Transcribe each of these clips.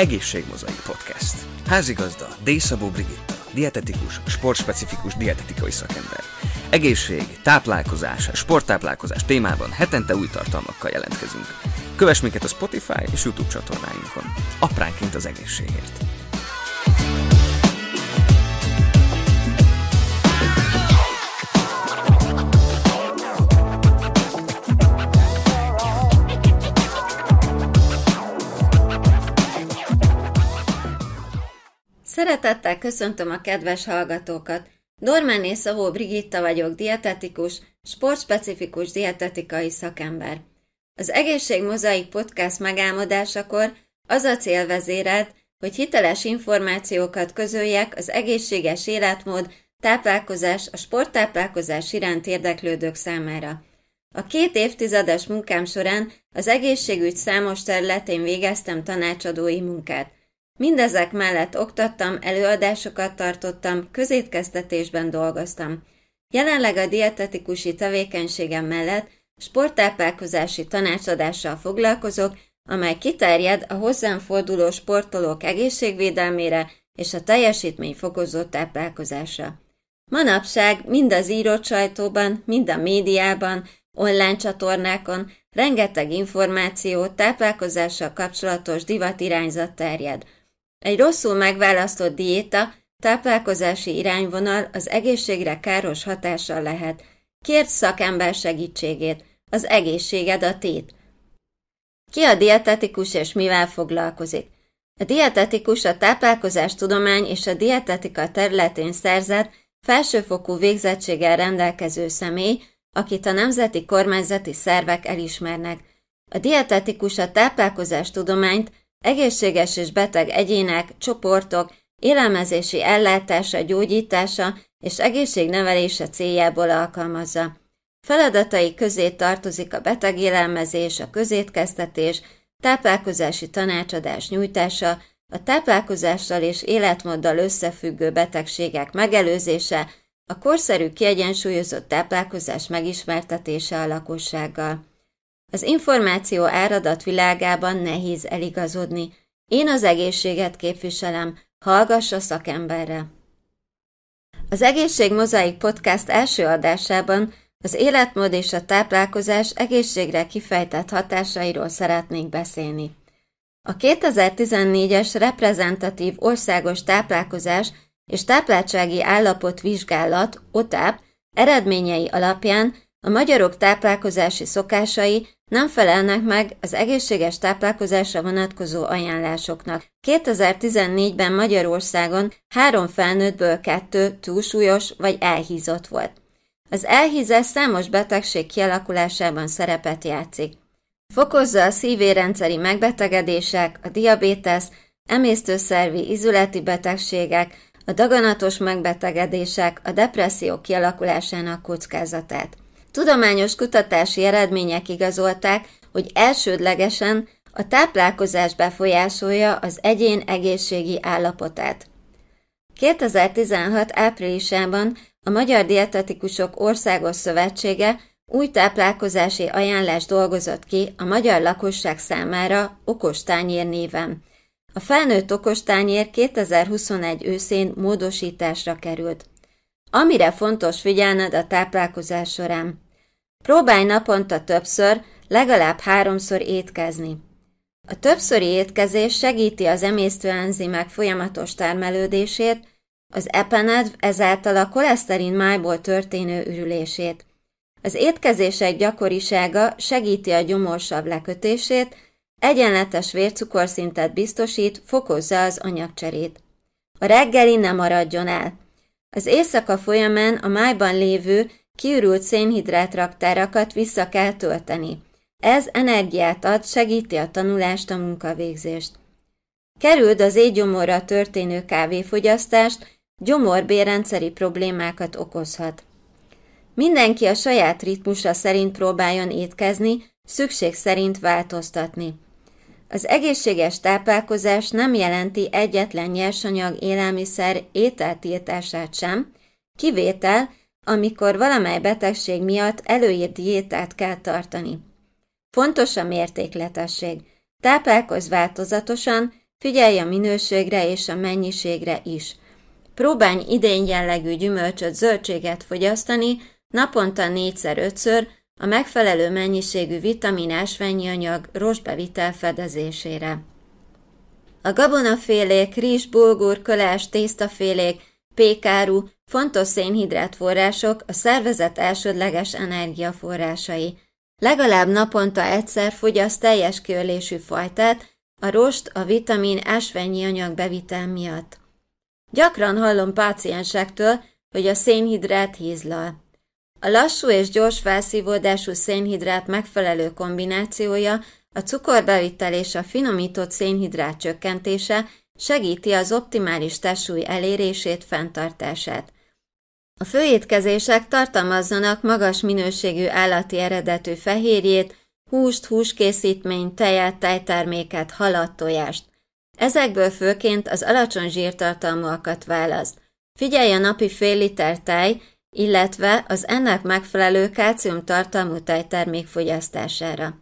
Egészségmozaik Podcast. Házigazda Dészabó Brigitta, dietetikus, sportspecifikus dietetikai szakember. Egészség, táplálkozás, sporttáplálkozás témában hetente új tartalmakkal jelentkezünk. Kövess minket a Spotify és YouTube csatornáinkon. Apránként az egészségért. Szeretettel köszöntöm a kedves hallgatókat. Dormáné Szavó Brigitta vagyok, dietetikus, sportspecifikus dietetikai szakember. Az Egészség Mozaik Podcast megálmodásakor az a célvezéred, hogy hiteles információkat közöljek az egészséges életmód, táplálkozás, a sporttáplálkozás iránt érdeklődők számára. A két évtizedes munkám során az egészségügy számos területén végeztem tanácsadói munkát. Mindezek mellett oktattam, előadásokat tartottam, közétkeztetésben dolgoztam. Jelenleg a dietetikusi tevékenységem mellett sporttáplálkozási tanácsadással foglalkozok, amely kiterjed a hozzám forduló sportolók egészségvédelmére és a teljesítmény fokozott táplálkozásra. Manapság mind az írott sajtóban, mind a médiában, online csatornákon rengeteg információ, táplálkozással kapcsolatos divatirányzat terjed – egy rosszul megválasztott diéta, táplálkozási irányvonal az egészségre káros hatással lehet. Kérd szakember segítségét. Az egészséged a tét. Ki a dietetikus és mivel foglalkozik? A dietetikus a táplálkozás tudomány és a dietetika területén szerzett, felsőfokú végzettséggel rendelkező személy, akit a nemzeti kormányzati szervek elismernek. A dietetikus a táplálkozás tudományt Egészséges és beteg egyének, csoportok, élelmezési ellátása, gyógyítása és egészségnevelése céljából alkalmazza. Feladatai közé tartozik a betegélelmezés, a közétkeztetés, táplálkozási tanácsadás nyújtása, a táplálkozással és életmóddal összefüggő betegségek megelőzése, a korszerű kiegyensúlyozott táplálkozás megismertetése a lakossággal. Az információ áradat világában nehéz eligazodni. Én az egészséget képviselem, hallgass a szakemberre. Az Egészség Mozaik Podcast első adásában az életmód és a táplálkozás egészségre kifejtett hatásairól szeretnék beszélni. A 2014-es reprezentatív országos táplálkozás és tápláltsági állapot vizsgálat, OTAP, eredményei alapján a magyarok táplálkozási szokásai nem felelnek meg az egészséges táplálkozásra vonatkozó ajánlásoknak. 2014-ben Magyarországon három felnőttből kettő túlsúlyos vagy elhízott volt. Az elhízás számos betegség kialakulásában szerepet játszik. Fokozza a szívérendszeri megbetegedések, a diabétesz, emésztőszervi izületi betegségek, a daganatos megbetegedések, a depresszió kialakulásának kockázatát. Tudományos kutatási eredmények igazolták, hogy elsődlegesen a táplálkozás befolyásolja az egyén egészségi állapotát. 2016 áprilisában a Magyar Dietetikusok Országos Szövetsége új táplálkozási ajánlást dolgozott ki a magyar lakosság számára okostányér néven. A felnőtt okostányér 2021 őszén módosításra került. Amire fontos figyelned a táplálkozás során. Próbálj naponta többször, legalább háromszor étkezni. A többszöri étkezés segíti az emésztőenzimek folyamatos termelődését, az epenedv ezáltal a koleszterin májból történő ürülését. Az étkezések gyakorisága segíti a gyomorsav lekötését, egyenletes vércukorszintet biztosít, fokozza az anyagcserét. A reggeli ne maradjon el. Az éjszaka folyamán a májban lévő kiürült szénhidrát raktárakat vissza kell tölteni. Ez energiát ad, segíti a tanulást, a munkavégzést. Kerüld az égyomorra történő kávéfogyasztást, gyomorbérrendszeri problémákat okozhat. Mindenki a saját ritmusa szerint próbáljon étkezni, szükség szerint változtatni. Az egészséges táplálkozás nem jelenti egyetlen nyersanyag élelmiszer ételtiltását sem, kivétel, amikor valamely betegség miatt előírt diétát kell tartani. Fontos a mértékletesség. Táplálkozz változatosan, figyelj a minőségre és a mennyiségre is. Próbálj idén jellegű gyümölcsöt, zöldséget fogyasztani, naponta négyszer-ötször, a megfelelő mennyiségű vitamin ásványi anyag rostbevitel fedezésére. A gabonafélék, rizs, bulgur, kölás, tésztafélék, pékáru fontos szénhidrátforrások a szervezet elsődleges energiaforrásai. Legalább naponta egyszer fogyaszt teljes kiölésű fajtát, a rost a vitamin ásványi anyag bevitel miatt. Gyakran hallom páciensektől, hogy a szénhidrát hízlal. A lassú és gyors felszívódású szénhidrát megfelelő kombinációja, a cukorbevitel és a finomított szénhidrát csökkentése segíti az optimális testsúly elérését, fenntartását. A főétkezések tartalmazzanak magas minőségű állati eredetű fehérjét, húst, húskészítményt, tejet, tejterméket, halat, tojást. Ezekből főként az alacsony zsírtartalmúakat választ. Figyelj a napi fél liter tej, illetve az ennek megfelelő tartalmú tejtermék fogyasztására.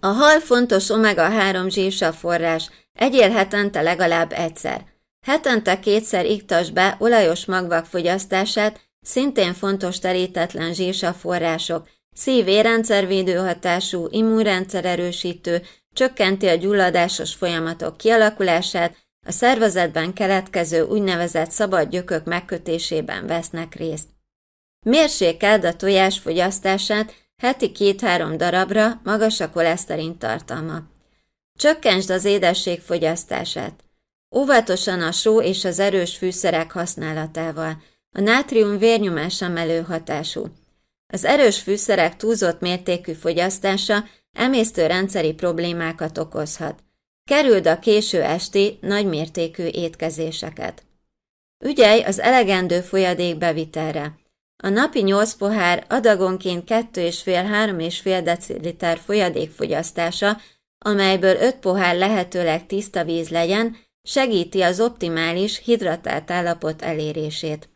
A hal fontos omega-3 zsírsav forrás, egyél hetente legalább egyszer. Hetente kétszer iktas be olajos magvak fogyasztását, szintén fontos terítetlen zsírsav források, szív-érrendszervédő hatású, immunrendszer erősítő, csökkenti a gyulladásos folyamatok kialakulását, a szervezetben keletkező úgynevezett szabad gyökök megkötésében vesznek részt. Mérsékeld a tojás fogyasztását heti két-három darabra, magas a koleszterin tartalma. Csökkentsd az édesség fogyasztását. Óvatosan a só és az erős fűszerek használatával. A nátrium vérnyomás emelő hatású. Az erős fűszerek túlzott mértékű fogyasztása emésztőrendszeri problémákat okozhat. Kerüld a késő esti, nagymértékű étkezéseket. Ügyelj az elegendő folyadék bevitelre. A napi 8 pohár adagonként 2,5-3,5 deciliter folyadék fogyasztása, amelyből 5 pohár lehetőleg tiszta víz legyen, segíti az optimális, hidratált állapot elérését.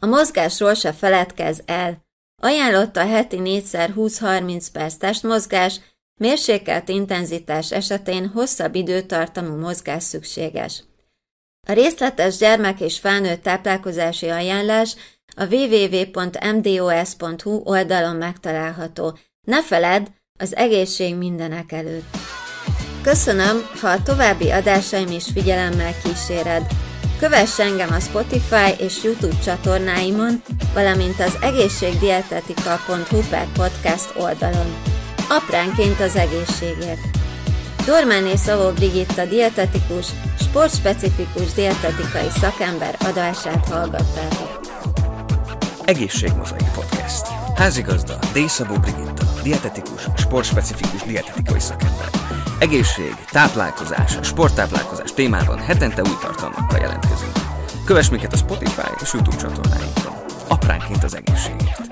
A mozgásról se feledkez el. Ajánlott a heti 4x 20-30 perc testmozgás, mérsékelt intenzitás esetén hosszabb időtartamú mozgás szükséges. A részletes gyermek és felnőtt táplálkozási ajánlás a www.mdos.hu oldalon megtalálható. Ne feledd, az egészség mindenek előtt. Köszönöm, ha a további adásaim is figyelemmel kíséred. Kövess engem a Spotify és YouTube csatornáimon, valamint az egészségdietetika.hu per podcast oldalon. Apránként az egészségért. Dormáné Szavó Brigitta dietetikus, sportspecifikus dietetikai szakember adását hallgattátok. Egészségmozaik Podcast. Házigazda Dészabó Brigitta, dietetikus, sportspecifikus dietetikai szakember. Egészség, táplálkozás, sporttáplálkozás témában hetente új tartalmakkal jelentkezünk. Kövess minket a Spotify és YouTube csatornáinkon. Apránként az egészségért.